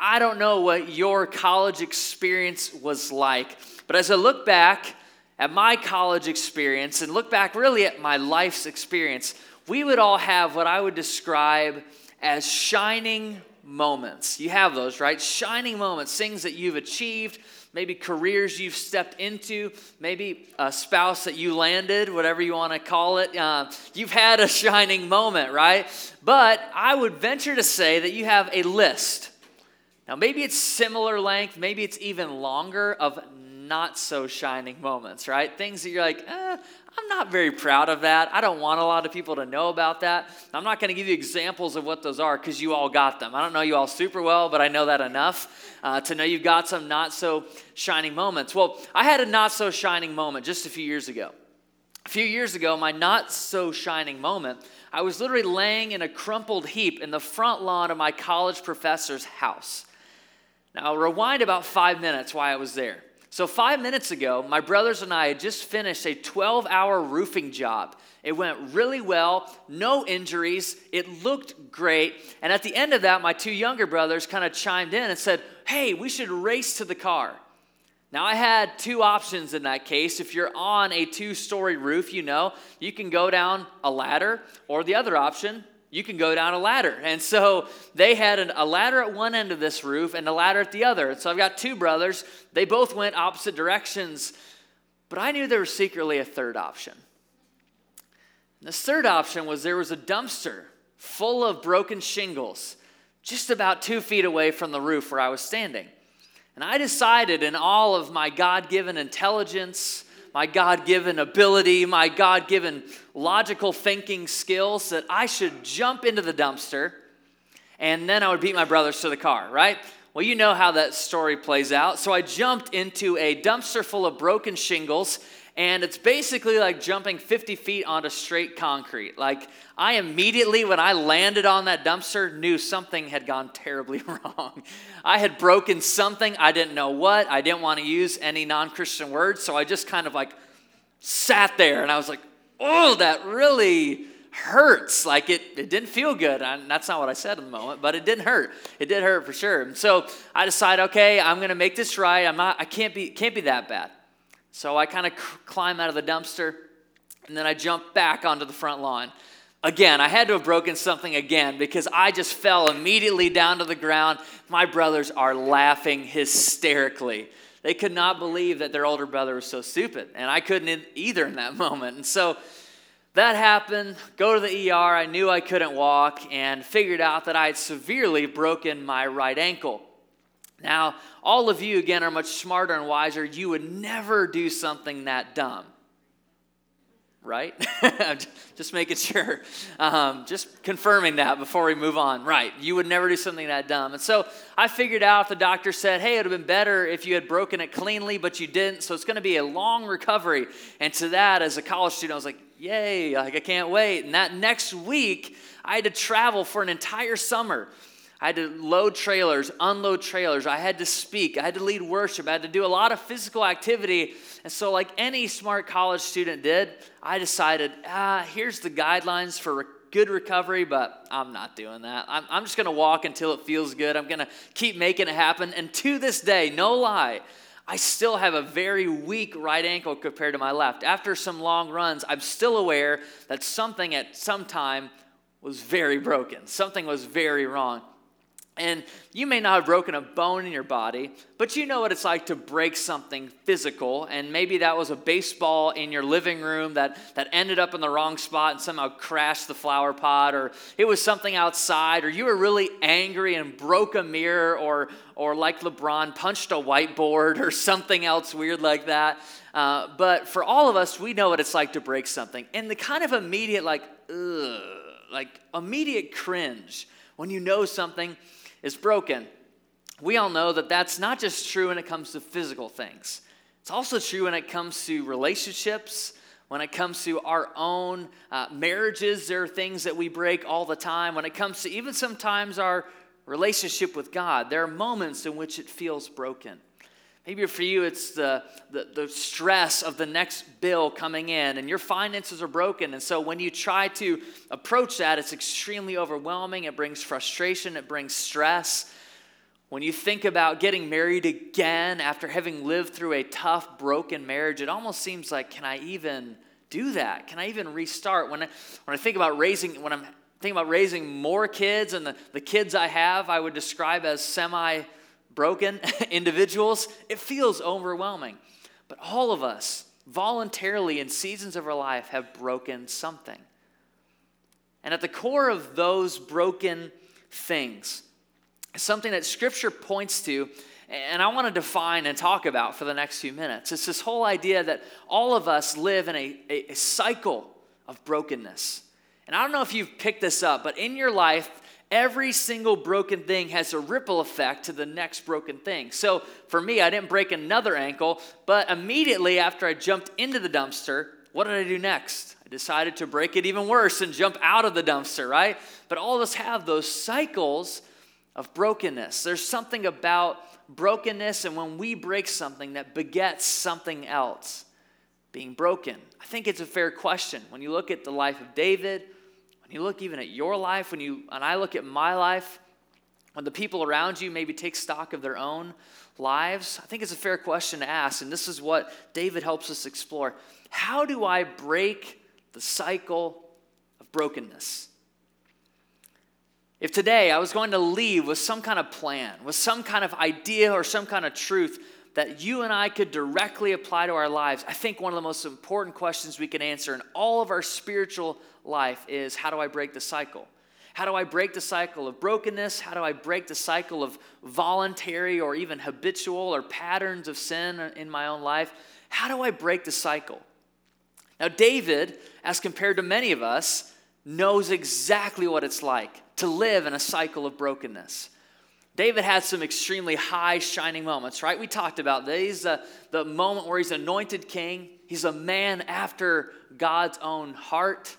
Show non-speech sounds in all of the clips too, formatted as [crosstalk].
I don't know what your college experience was like, but as I look back at my college experience and look back really at my life's experience, we would all have what I would describe as shining moments. You have those, right? Shining moments, things that you've achieved, maybe careers you've stepped into, maybe a spouse that you landed, whatever you want to call it. Uh, you've had a shining moment, right? But I would venture to say that you have a list. Now, maybe it's similar length, maybe it's even longer of not so shining moments, right? Things that you're like, eh, I'm not very proud of that. I don't want a lot of people to know about that. I'm not going to give you examples of what those are because you all got them. I don't know you all super well, but I know that enough uh, to know you've got some not so shining moments. Well, I had a not so shining moment just a few years ago. A few years ago, my not so shining moment, I was literally laying in a crumpled heap in the front lawn of my college professor's house. Now, I'll rewind about five minutes why I was there. So, five minutes ago, my brothers and I had just finished a 12 hour roofing job. It went really well, no injuries, it looked great. And at the end of that, my two younger brothers kind of chimed in and said, Hey, we should race to the car. Now, I had two options in that case. If you're on a two story roof, you know, you can go down a ladder, or the other option, you can go down a ladder. And so they had an, a ladder at one end of this roof and a ladder at the other. So I've got two brothers. They both went opposite directions, but I knew there was secretly a third option. And this third option was there was a dumpster full of broken shingles just about two feet away from the roof where I was standing. And I decided, in all of my God given intelligence, my God given ability, my God given logical thinking skills that I should jump into the dumpster and then I would beat my brothers to the car, right? Well, you know how that story plays out. So I jumped into a dumpster full of broken shingles and it's basically like jumping 50 feet onto straight concrete. Like, I immediately, when I landed on that dumpster, knew something had gone [laughs] terribly wrong. I had broken something, I didn't know what, I didn't want to use any non Christian words, so I just kind of like sat there and I was like, oh, that really hurts. Like it, it didn't feel good. I, that's not what I said in the moment, but it didn't hurt. It did hurt for sure. And so I decide, okay, I'm gonna make this right. I'm not, I can't be, can't be that bad. So I kind of climb out of the dumpster and then I jump back onto the front lawn. Again, I had to have broken something again because I just fell immediately down to the ground. My brothers are laughing hysterically. They could not believe that their older brother was so stupid, and I couldn't either in that [laughs] moment. And so that happened. Go to the ER. I knew I couldn't walk and figured out that I had severely broken my right ankle. Now, all of you, again, are much smarter and wiser. You would never do something that dumb. Right? [laughs] just making sure. Um, just confirming that before we move on. Right. You would never do something that dumb. And so I figured out the doctor said, hey, it would have been better if you had broken it cleanly, but you didn't. So it's going to be a long recovery. And to that, as a college student, I was like, yay, like I can't wait. And that next week, I had to travel for an entire summer I had to load trailers, unload trailers. I had to speak. I had to lead worship. I had to do a lot of physical activity. And so, like any smart college student did, I decided, ah, here's the guidelines for good recovery, but I'm not doing that. I'm, I'm just going to walk until it feels good. I'm going to keep making it happen. And to this day, no lie, I still have a very weak right ankle compared to my left. After some long runs, I'm still aware that something at some time was very broken. Something was very wrong. And you may not have broken a bone in your body, but you know what it's like to break something physical. And maybe that was a baseball in your living room that, that ended up in the wrong spot and somehow crashed the flower pot, or it was something outside, or you were really angry and broke a mirror, or, or like LeBron, punched a whiteboard, or something else weird like that. Uh, but for all of us, we know what it's like to break something. And the kind of immediate, like, ugh, like immediate cringe when you know something is broken. We all know that that's not just true when it comes to physical things, it's also true when it comes to relationships. When it comes to our own uh, marriages, there are things that we break all the time. When it comes to even sometimes our relationship with God, there are moments in which it feels broken. Maybe for you, it's the, the, the, stress of the next bill coming in, and your finances are broken. And so when you try to approach that, it's extremely overwhelming. It brings frustration, it brings stress. When you think about getting married again after having lived through a tough, broken marriage, it almost seems like, can I even do that? Can I even restart? When I, when I think about raising, when I'm thinking about raising more kids and the, the kids I have, I would describe as semi broken [laughs] individuals, it feels overwhelming. But all of us, voluntarily in seasons of our life, have broken something. And at the core of those broken things, something that Scripture points to, and I want to define and talk about for the next few minutes. It's this whole idea that all of us live in a, a, a cycle of brokenness. And I don't know if you've picked this up, but in your life, every single broken thing has a ripple effect to the next broken thing. So for me, I didn't break another ankle, but immediately after I jumped into the dumpster, what did I do next? I decided to break it even worse and jump out of the dumpster, right? But all of us have those cycles of brokenness. There's something about brokenness, and when we break something, that begets something else being broken. I think it's a fair question. When you look at the life of David, when you look even at your life, when you and I look at my life, when the people around you maybe take stock of their own lives, I think it's a fair question to ask. And this is what David helps us explore. How do I break the cycle of brokenness? If today I was going to leave with some kind of plan, with some kind of idea or some kind of truth that you and I could directly apply to our lives, I think one of the most important questions we can answer in all of our spiritual life is how do I break the cycle? How do I break the cycle of brokenness? How do I break the cycle of voluntary or even habitual or patterns of sin in my own life? How do I break the cycle? Now, David, as compared to many of us, knows exactly what it's like to live in a cycle of brokenness. David had some extremely high shining moments, right? We talked about these. Uh, the moment where he's anointed king, he's a man after God's own heart.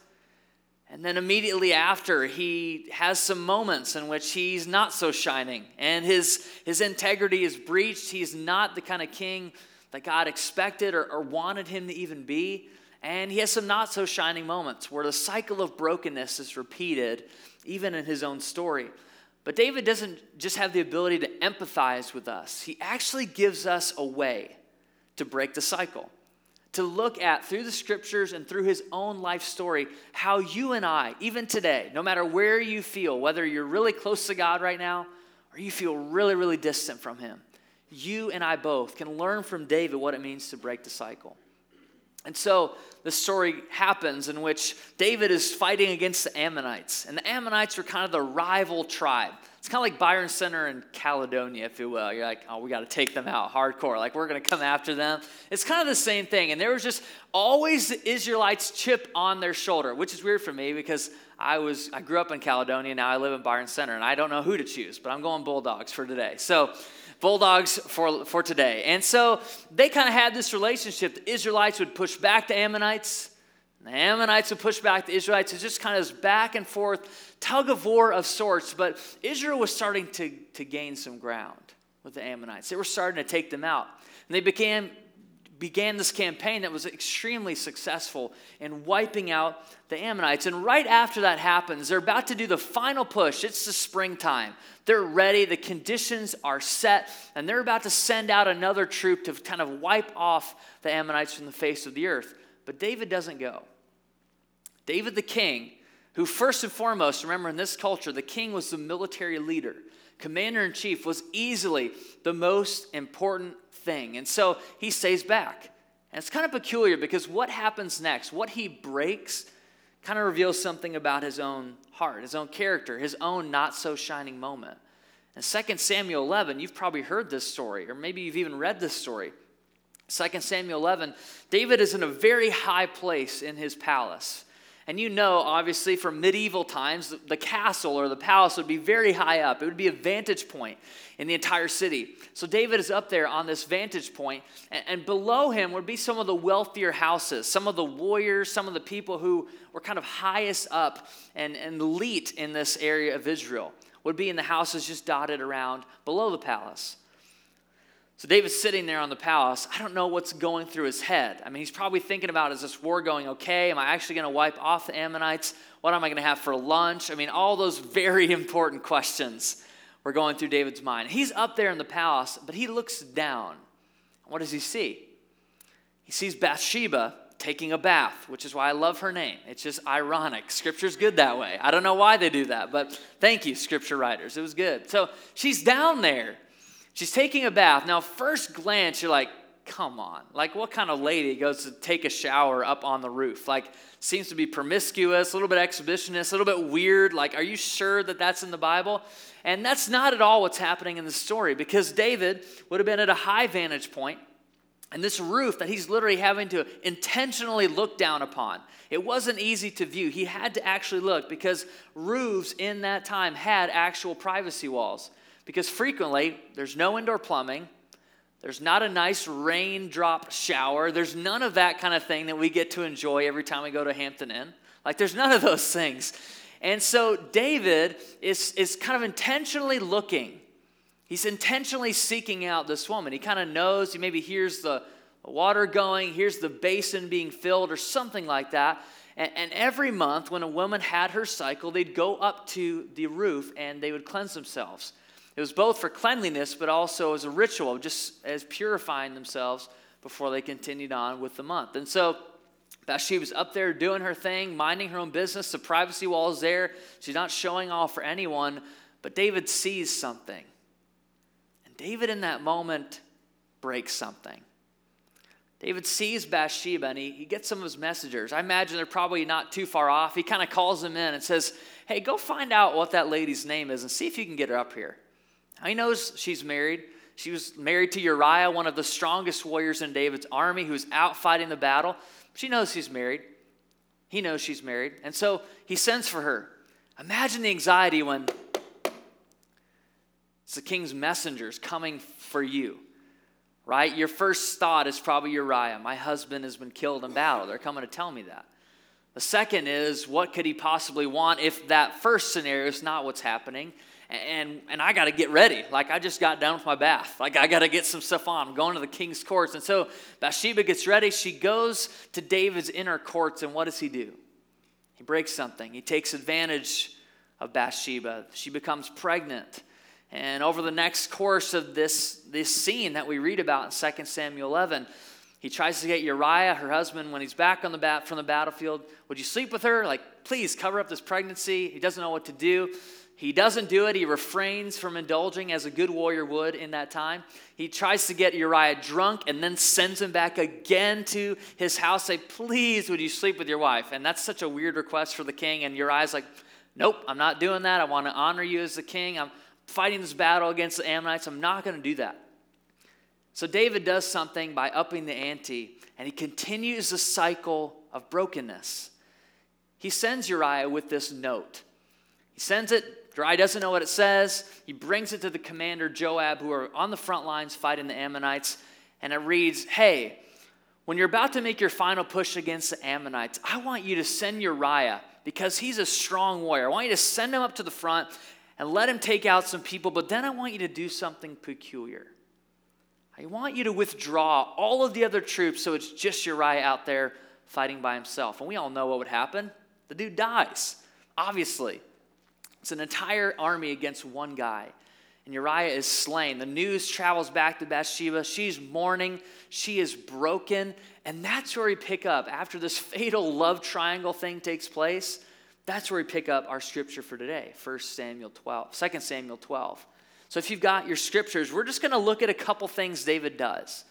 And then immediately after, he has some moments in which he's not so shining and his, his integrity is breached. He's not the kind of king that God expected or, or wanted him to even be. And he has some not so shining moments where the cycle of brokenness is repeated even in his own story. But David doesn't just have the ability to empathize with us, he actually gives us a way to break the cycle. To look at through the scriptures and through his own life story, how you and I, even today, no matter where you feel, whether you're really close to God right now or you feel really, really distant from him, you and I both can learn from David what it means to break the cycle. And so the story happens in which David is fighting against the Ammonites. And the Ammonites are kind of the rival tribe. It's kind of like Byron Center in Caledonia, if you will. You're like, oh, we got to take them out hardcore. Like, we're going to come after them. It's kind of the same thing. And there was just always the Israelites' chip on their shoulder, which is weird for me because I was I grew up in Caledonia. Now I live in Byron Center, and I don't know who to choose, but I'm going Bulldogs for today. So Bulldogs for, for today. And so they kind of had this relationship. The Israelites would push back the Ammonites, the Ammonites would push back the Israelites. It's just kind of this back and forth tug of war of sorts. But Israel was starting to, to gain some ground with the Ammonites. They were starting to take them out. And they began began this campaign that was extremely successful in wiping out the Ammonites. And right after that happens, they're about to do the final push. It's the springtime. They're ready, the conditions are set, and they're about to send out another troop to kind of wipe off the Ammonites from the face of the earth. But David doesn't go. David the king, who first and foremost, remember in this culture, the king was the military leader commander in chief was easily the most important thing. And so he stays back. And it's kind of peculiar because what happens next, what he breaks, kind of reveals something about his own heart, his own character, his own not so shining moment. And 2 Samuel 11, you've probably heard this story, or maybe you've even read this story. 2 Samuel 11, David is in a very high place in his palace. And you know, obviously, from medieval times, the castle or the palace would be very high up. It would be a vantage point in the entire city. So David is up there on this vantage point, and, below him would be some of the wealthier houses, some of the warriors, some of the people who were kind of highest up and, and elite in this area of Israel would be in the houses just dotted around below the palace. So David's sitting there on the palace. I don't know what's going through his head. I mean, he's probably thinking about is this war going okay? Am I actually going to wipe off the Ammonites? What am I going to have for lunch? I mean, all those [laughs] very important questions were going through David's mind. He's up there in the palace, but he looks down. What does he see? He sees Bathsheba taking a bath, which is why I love her name. It's just ironic. Scripture's good that way. I don't know why they do that, but thank you, scripture writers. It was good. So she's down there. She's taking a bath. Now, first glance, you're like, come on. Like, what kind of lady goes to take a shower up on the roof? Like, seems to be promiscuous, a little bit exhibitionist, a little bit weird. Like, are you sure that that's in the Bible? And that's not at all what's happening in the story because David would have been at a high vantage point and this roof that he's literally having to intentionally look down upon, it wasn't easy to view. He had to actually look because roofs in that time had actual privacy walls. Because frequently, there's no indoor plumbing, there's not a nice raindrop shower, there's none of that kind of thing that we get to enjoy every time we go to Hampton Inn. Like, there's none of those things. And so, David is, is kind of intentionally looking He's intentionally seeking out this woman. He kind of knows, he maybe hears the water going, hears the basin being filled, or something like that. And, and, every month, when a woman had her cycle, they'd go up to the roof and they would cleanse themselves. It was both for cleanliness, but also as a ritual, just as purifying themselves before they continued on with the month. And so, Bathsheba's up there doing her thing, minding her own business. The privacy wall is there. She's not showing off for anyone, but David sees something. And David, in that moment, breaks something. David sees Bathsheba and he, he gets some of his messengers. I imagine they're probably not too far off. He kind of calls them in and says, Hey, go find out what that lady's name is and see if you can get her up here. He knows she's married. She was married to Uriah, one of the strongest warriors in David's army who was out fighting the battle. She knows she's married. He knows she's married. And so he sends for her. Imagine the anxiety when it's the king's messengers coming for you, right? Your first thought is probably Uriah. My husband has been killed in battle. They're coming to tell me that. The second is, what could he possibly want if that first scenario is not what's happening? And, and I got to get ready. Like, I just got done with my bath. Like, I got to get some stuff on. I'm going to the king's courts. And so Bathsheba gets ready. She goes to David's inner courts, and what does he do? He breaks something. He takes advantage of Bathsheba. She becomes pregnant. And over the next course of this, this scene that we read about in 2 Samuel 11, he tries to get Uriah, her husband, when he's back on the bat from the battlefield. Would you sleep with her? Like, please cover up this pregnancy. He doesn't know what to do. He doesn't do it. He refrains from indulging as a good warrior would in that time. He tries to get Uriah drunk and then sends him back again to his house. Say, please, would you sleep with your wife? And that's such a weird request for the king. And Uriah's like, nope, I'm not doing that. I want to honor you as the king. I'm, fighting this battle against the Ammonites. I'm not going to do that. So David does something by upping the ante, and he continues the cycle of brokenness. He sends Uriah with this note. He sends it. Uriah doesn't know what it says. He brings it to the commander Joab, who are on the front lines fighting the Ammonites, and it reads, Hey, when you're about to make your final push against the Ammonites, I want you to send Uriah because he's a strong warrior. I want you to send him up to the front and let him take out some people, but then I want you to do something peculiar. I want you to withdraw all of the other troops so it's just Uriah out there fighting by himself. And we all know what would happen. The dude dies, obviously. It's an entire army against one guy. And Uriah is slain. The news travels back to Bathsheba. She's mourning. She is broken. And that's where we pick up. After this fatal love triangle thing takes place, that's where we pick up our scripture for today, 1 Samuel 12, 2 Samuel 12. So if you've got your scriptures, we're just going to look at a couple things David does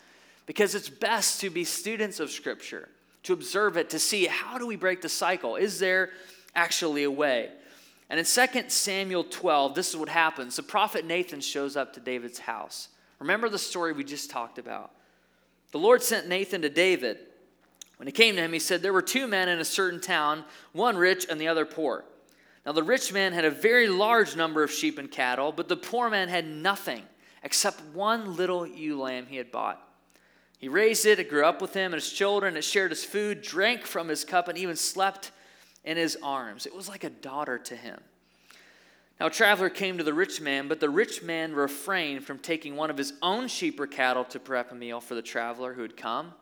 because it's best to be students of scripture, to observe it, to see how do we break the cycle? Is there actually a way? And in 2 Samuel 12, this is what happens. The prophet Nathan shows up to David's house. Remember the story we just talked about. The Lord sent Nathan to David when he came to him, he said, There were two men in a certain town, one rich and the other poor. Now, the rich man had a very large number of sheep and cattle, but the poor man had nothing except one little ewe lamb he had bought. He raised it, it grew up with him and his children, it shared his food, drank from his cup, and even slept in his arms. It was like a daughter to him. Now, a traveler came to the rich man, but the rich man refrained from taking one of his own sheep or cattle to prep a meal for the traveler who had come.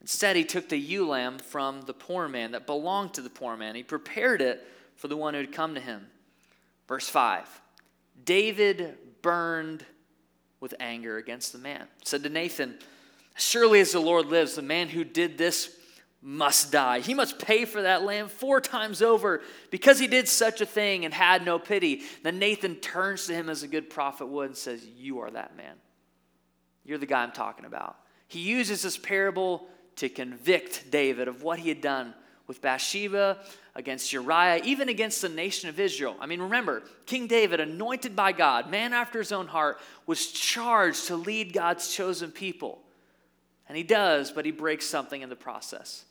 Instead, he took the ewe lamb from the poor man that belonged to the poor man. He prepared it for the one who had come to him. Verse 5 David burned with anger against the man. Said to Nathan, Surely as the Lord lives, the man who did this must die. He must pay for that lamb four times over because he did such a thing and had no pity. Then Nathan turns to him as a good prophet would and says, You are that man. You're the guy I'm talking about. He uses this parable to convict David of what he had done with Bathsheba, against Uriah, even against the nation of Israel. I mean, remember, King David, anointed by God, man after his own heart, was charged to lead God's chosen people. And he does, but he breaks something in the process.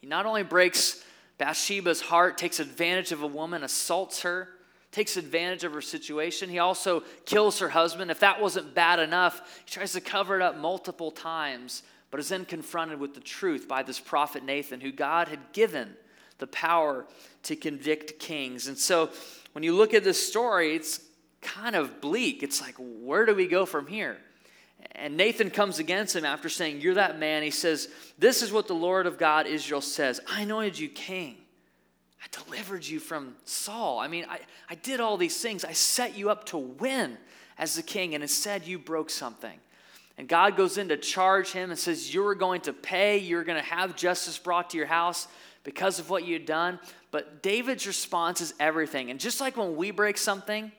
He not only breaks Bathsheba's heart, takes advantage of a woman, assaults her, takes advantage of her situation. He also kills her husband. If that wasn't bad enough, he tries to cover it up multiple times but is then confronted with the truth by this prophet Nathan, who God had given the power to convict kings. And so when you look at this story, it's kind of bleak. It's like, where do we go from here? And Nathan comes against him after saying, You're that man. He says, This is what the Lord of God Israel says I anointed you king. I delivered you from Saul. I mean, I, I did all these things. I set you up to win as the king, and instead you broke something. And God goes in to charge him and says, You're going to pay, you're going to have justice brought to your house because of what you'd done. But David's response is everything. And just like when we break something,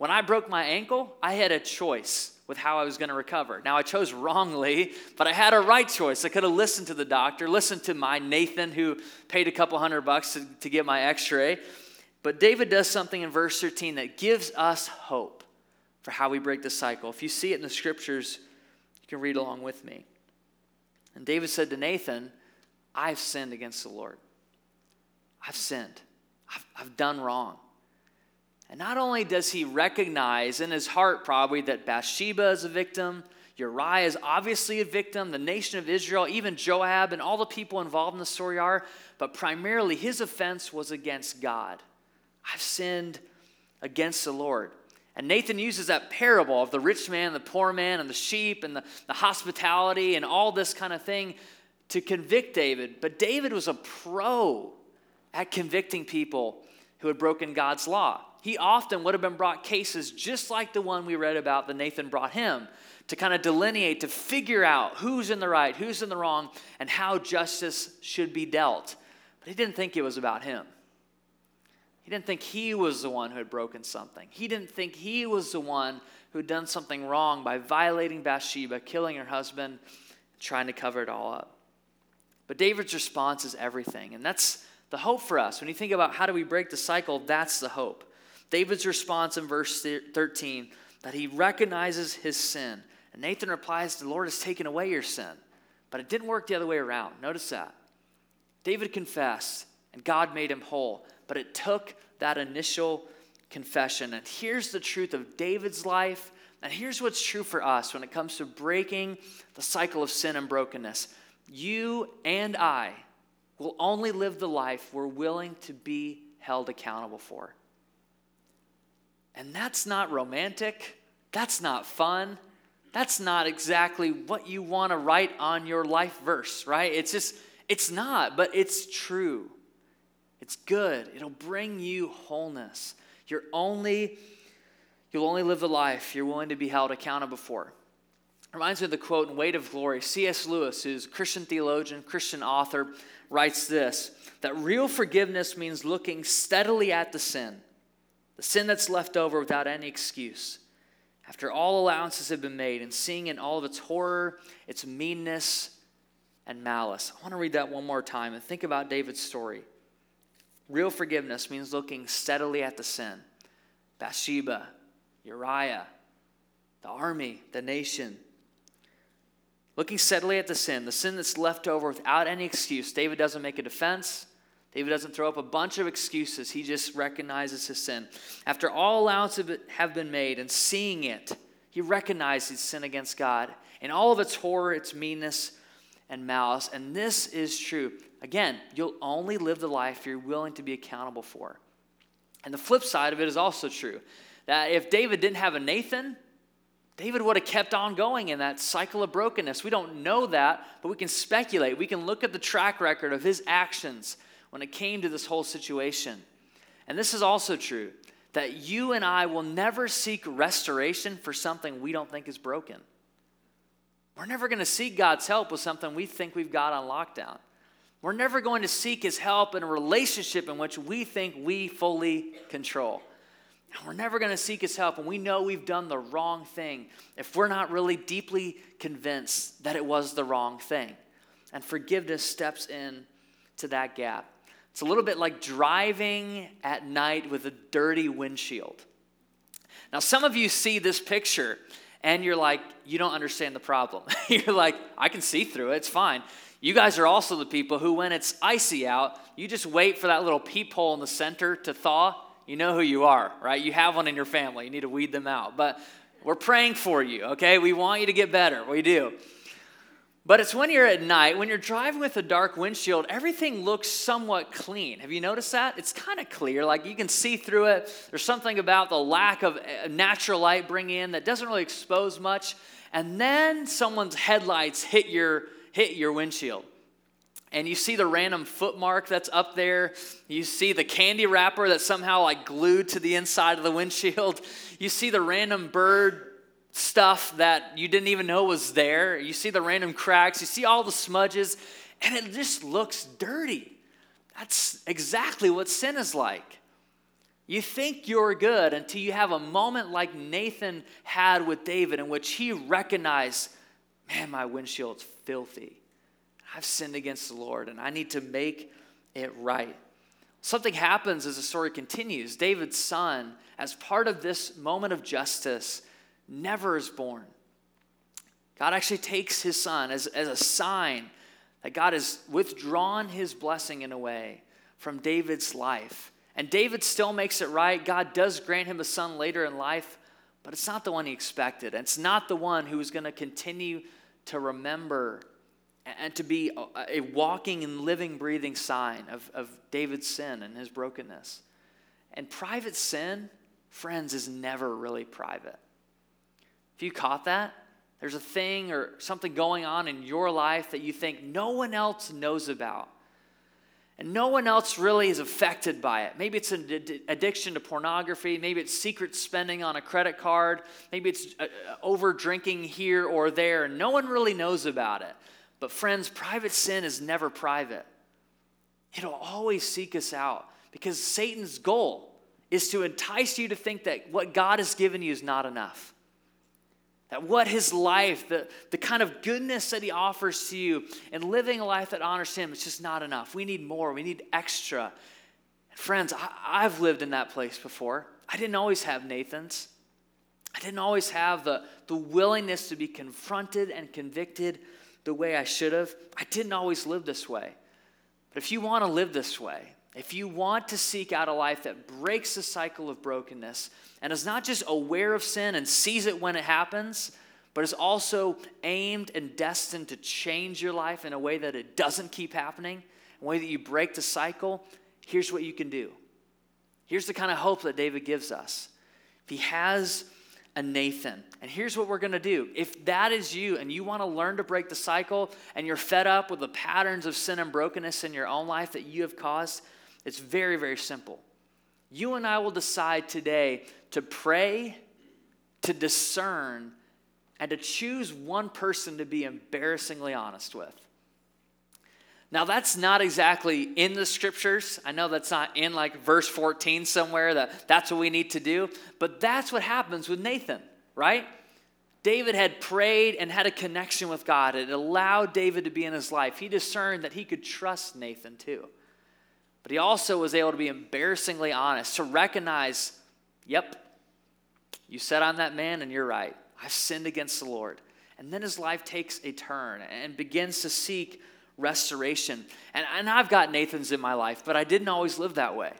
when I broke my ankle, I had a choice with how I was going to recover. Now, I chose wrongly, but I had a right choice. I could have listened to the doctor, listened to my Nathan, who paid a couple hundred bucks to, to get my x ray. But David does something in verse 13 that gives us hope for how we break the cycle. If you see it in the scriptures, you can read along with me. And David said to Nathan, I've sinned against the Lord. I've sinned. I've, I've done wrong. And not only does he recognize in his heart, probably, that Bathsheba is a victim, Uriah is obviously a victim, the nation of Israel, even Joab, and all the people involved in the story are, but primarily his offense was against God. I've sinned against the Lord. And Nathan uses that parable of the rich man, the poor man, and the sheep, and the, the hospitality, and all this kind of thing to convict David. But David was a pro at convicting people who had broken God's law. He often would have been brought cases just like the one we read about that Nathan brought him to kind of delineate, to figure out who's in the right, who's in the wrong, and how justice should be dealt. But he didn't think it was about him. He didn't think he was the one who had broken something. He didn't think he was the one who had done something wrong by violating Bathsheba, killing her husband, trying to cover it all up. But David's response is everything. And that's the hope for us. When you think about how do we break the cycle, that's the hope. David's response in verse 13 that he recognizes his sin. And Nathan replies, The Lord has taken away your sin. But it didn't work the other way around. Notice that. David confessed, and God made him whole but it took that initial confession. And here's the truth of David's life, and here's what's true for us when it comes to breaking the cycle of sin and brokenness. You and I will only live the life we're willing to be held accountable for. And that's not romantic. That's not fun. That's not exactly what you want to write on your life verse, right? It's just, it's not, but it's true. It's good. It'll bring you wholeness. You're only, you'll only live the life you're willing to be held accountable for. Reminds me of the quote in Weight of Glory. C.S. Lewis, who's a Christian theologian, Christian author, writes this that real forgiveness means looking steadily at the sin, the sin that's left over without any excuse, after all allowances have been made, and seeing in all of its horror, its meanness, and malice. I want to read that one more time and think about David's story. Real forgiveness means looking steadily at the sin Bathsheba, Uriah, the army, the nation. Looking steadily at the sin, the sin that's left over without any excuse. David doesn't make a defense. David doesn't throw up a bunch of excuses. He just recognizes his sin. After all allowances have been made and seeing it, he recognizes sin against God in all of its horror, its meanness, and malice. And this is true. Again, you'll only live the life you're willing to be accountable for. And the flip side of it is also true that if David didn't have a Nathan, David would have kept on going in that cycle of brokenness. We don't know that, but we can speculate. We can look at the track record of his actions when it came to this whole situation. And this is also true that you and I will never seek restoration for something we don't think is broken. We're never going to seek God's help with something we think we've got on lockdown. We're never going to seek His help in a relationship in which we think we fully control. And we're never going to seek His help, when we know we've done the wrong thing if we're not really deeply convinced that it was the wrong thing. And forgiveness steps in to that gap. It's a little bit like driving at night with a dirty windshield. Now, some of you see this picture and you're like, you don't understand the problem. [laughs] you're like, I can see through it, it's fine. You guys are also the people who, when it's icy out, you just wait for that little peephole in the center to thaw. You know who you are, right? You have one in your family. You need to weed them out. But we're praying for you, okay? We want you to get better. We do. But it's when you're at night, when you're driving with a dark windshield, everything looks somewhat clean. Have you noticed that? It's kind of clear, like you can see through it. There's something about the lack of uh, natural light bring in that doesn't really expose much. And then someone's headlights hit your hit your windshield. And you see the random footmark that's up there. You see the candy wrapper that's somehow like glued to the inside of the [laughs] windshield. You see the random bird stuff that you didn't even know was there. You see the random cracks, you see all the smudges, and it just looks dirty. That's exactly what sin is like. You think you're good until you have a moment like Nathan had with David, in which he recognized, man, my windshield's filthy. I've sinned against the Lord, and I need to make it right. Something happens as the story continues. David's son, as part of this moment of justice, never is born. God actually takes his son as, as a sign that God has withdrawn his blessing in a way from David's life. And David still makes it right. God does grant him a son later in life, but it's not the one he expected. And it's not the one who is going to continue to remember and to be a walking and living, breathing sign of, of David's sin and his brokenness. And private sin, friends, is never really private. Have you caught that? There's a thing or something going on in your life that you think no one else knows about. And no one else really is affected by it. Maybe it's an addiction to pornography. Maybe it's secret spending on a credit card. Maybe it's uh, uh, over drinking here or there. No one really knows about it. But, friends, private sin is never private. It'll always seek us out because Satan's goal is to entice you to think that what God has given you is not enough. That what his life, the, the kind of goodness that he offers to you, and living a life that honors him, is just not enough. We need more, we need extra. Friends, I, I've lived in that place before. I didn't always have Nathan's. I didn't always have the, the willingness to be confronted and convicted the way I should have. I didn't always live this way. But if you want to live this way, if you want to seek out a life that breaks the cycle of brokenness and is not just aware of sin and sees it when it happens, but is also aimed and destined to change your life in a way that it doesn't keep happening, a way that you break the cycle, here's what you can do. Here's the kind of hope that David gives us. If he has a Nathan, and here's what we're going to do. If that is you and you want to learn to break the cycle and you're fed up with the patterns of sin and brokenness in your own life that you have caused, it's very, very simple. You and I will decide today to pray, to discern, and to choose one person to be embarrassingly honest with. Now, that's not exactly in the scriptures. I know that's not in like verse 14 somewhere that that's what we need to do, but that's what happens with Nathan, right? David had prayed and had a connection with God. It allowed David to be in his life. He discerned that he could trust Nathan too. But he also was able to be embarrassingly honest, to recognize, yep, you said I'm that man and you're right. I've sinned against the Lord. And then his life takes a turn and begins to seek restoration. And, and I've got Nathan's in my life, but I didn't always live that way.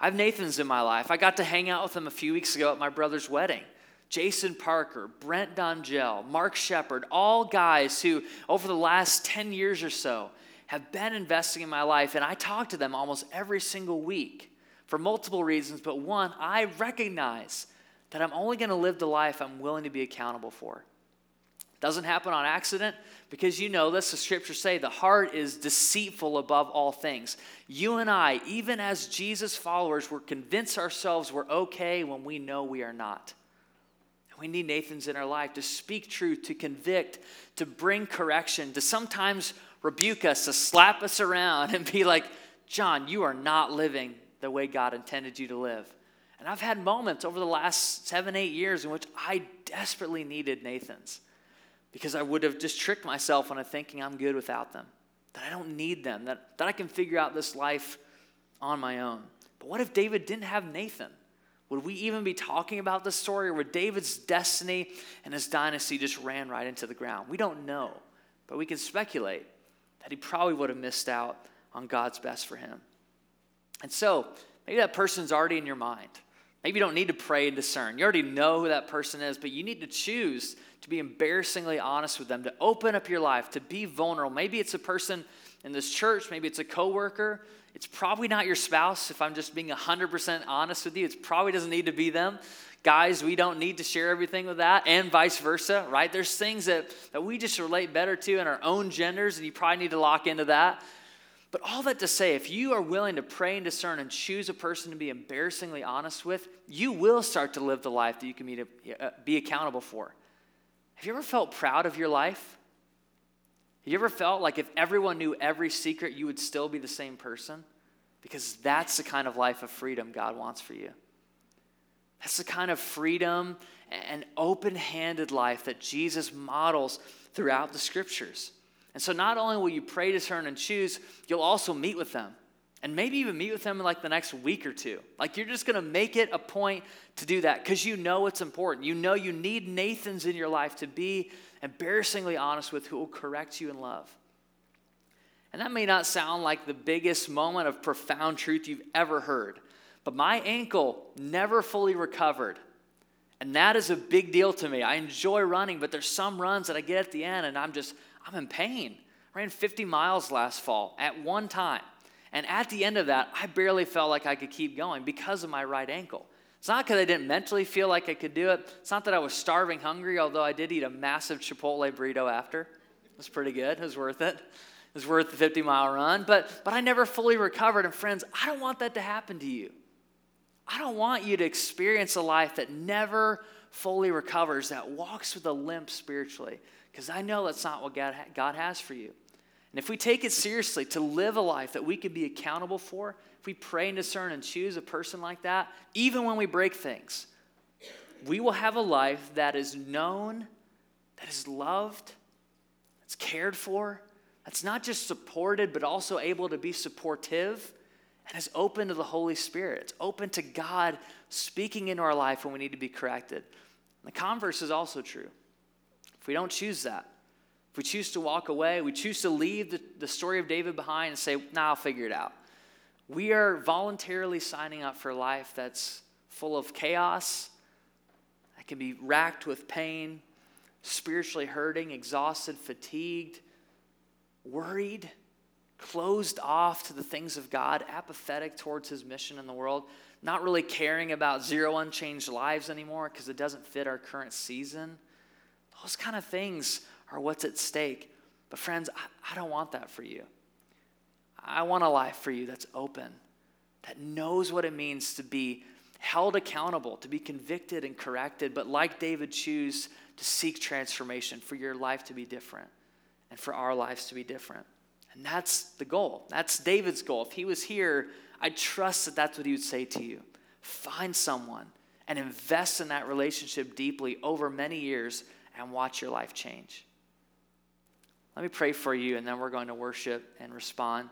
I have Nathan's in my life. I got to hang out with him a few weeks ago at my brother's wedding. Jason Parker, Brent Dongell, Mark Shepard, all guys who, over the last 10 years or so, have been investing in my life, and I talk to them almost every single week for multiple reasons. But one, I recognize that I'm only going to live the life I'm willing to be accountable for. It Doesn't happen on accident because you know this, the scriptures say the heart is deceitful above all things. You and I, even as Jesus followers, we're convinced ourselves we're okay when we know we are not. We need Nathan's in our life to speak truth, to convict, to bring correction, to sometimes rebuke us, to slap us around and be like, John, you are not living the way God intended you to live. And I've had moments over the last seven, eight years in which I desperately needed Nathan's because I would have just tricked myself into thinking I'm good without them, that I don't need them, that, that I can figure out this life on my own. But what if David didn't have Nathan? Would we even be talking about this story, or would David's destiny and his dynasty just ran right into the ground? We don't know, but we can speculate that he probably would have missed out on God's best for him. And so, maybe that person's already in your mind. Maybe you don't need to pray and discern. You already know who that person is, but you need to choose to be embarrassingly honest with them, to open up your life, to be vulnerable. Maybe it's a person in this church, maybe it's a coworker. It's probably not your spouse. If I'm just being 100% honest with you, it probably doesn't need to be them. Guys, we don't need to share everything with that, and vice versa, right? There's things that, that we just relate better to in our own genders, and you probably need to lock into that. But all that to say, if you are willing to pray and discern and choose a person to be embarrassingly honest with, you will start to live the life that you can be, to, uh, be accountable for. Have you ever felt proud of your life? Have you ever felt like if everyone knew every secret, you would still be the same person? Because that's the kind of life of freedom God wants for you. That's the kind of freedom and open handed life that Jesus models throughout the scriptures. And so, not only will you pray, discern, and choose, you'll also meet with them. And maybe even meet with them in like the next week or two. Like you're just gonna make it a point to do that because you know it's important. You know you need Nathan's in your life to be embarrassingly honest with who will correct you in love. And that may not sound like the biggest moment of profound truth you've ever heard, but my ankle never fully recovered. And that is a big deal to me. I enjoy running, but there's some runs that I get at the end and I'm just, I'm in pain. I ran 50 miles last fall at one time. And at the end of that, I barely felt like I could keep going because of my right ankle. It's not because I didn't mentally feel like I could do it. It's not that I was starving hungry, although I did eat a massive Chipotle burrito after. It was pretty good. It was worth it. It was worth the 50 mile run. But, but I never fully recovered. And friends, I don't want that to happen to you. I don't want you to experience a life that never fully recovers, that walks with a limp spiritually, because I know that's not what God, God has for you. And if we take it seriously to live a life that we can be accountable for, if we pray and discern and choose a person like that, even when we break things, we will have a life that is known, that is loved, that's cared for, that's not just supported, but also able to be supportive, and is open to the Holy Spirit. It's open to God speaking into our life when we need to be corrected. And the converse is also true. If we don't choose that, if we choose to walk away, we choose to leave the, the story of David behind and say, nah, I'll figure it out. We are voluntarily signing up for a life that's full of chaos, that can be racked with pain, spiritually hurting, exhausted, fatigued, worried, closed off to the things of God, apathetic towards his mission in the world, not really caring about zero unchanged lives anymore because it doesn't fit our current season. Those kind of things are what's at stake. But, friends, I, I don't want that for you. I want a life for you that's open, that knows what it means to be held accountable, to be convicted and corrected, but like David, choose to seek transformation, for your life to be different, and for our lives to be different. And that's the goal. That's David's goal. If he was here, I trust that that's what he would say to you. Find someone and invest in that relationship deeply over many years and watch your life change. Let me pray for you, and then we're going to worship and respond.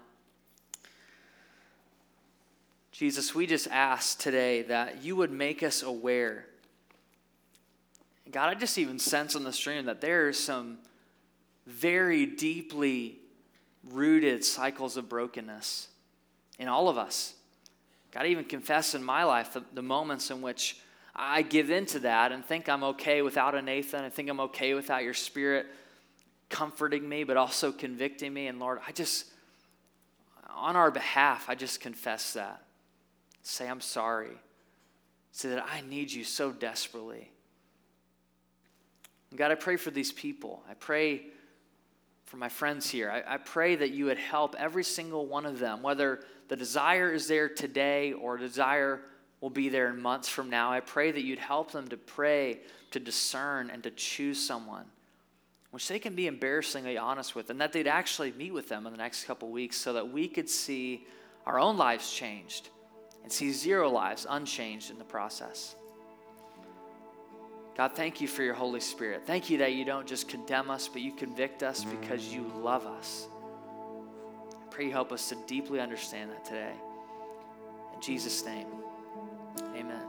Jesus, we just ask today that you would make us aware. God, I just even sense on the stream that there are some very deeply rooted cycles of brokenness in all of us. God, I even confess in my life the, the moments in which I give into that and think I'm okay without a Nathan. I think I'm okay without your spirit comforting me, but also convicting me. And Lord, I just, on our behalf, I just confess that. Say, I'm sorry. Say that I need you so desperately. And God, I pray for these people. I pray for my friends here. I, I pray that you would help every single one of them, whether the desire is there today or desire will be there in months from now. I pray that you'd help them to pray, to discern, and to choose someone which they can be embarrassingly honest with, and that they'd actually meet with them in the next couple weeks so that we could see our own lives changed and see zero lives unchanged in the process. God, thank you for your Holy Spirit. Thank you that you don't just condemn us, but you convict us because you love us. I pray you help us to deeply understand that today. In Jesus' name, amen.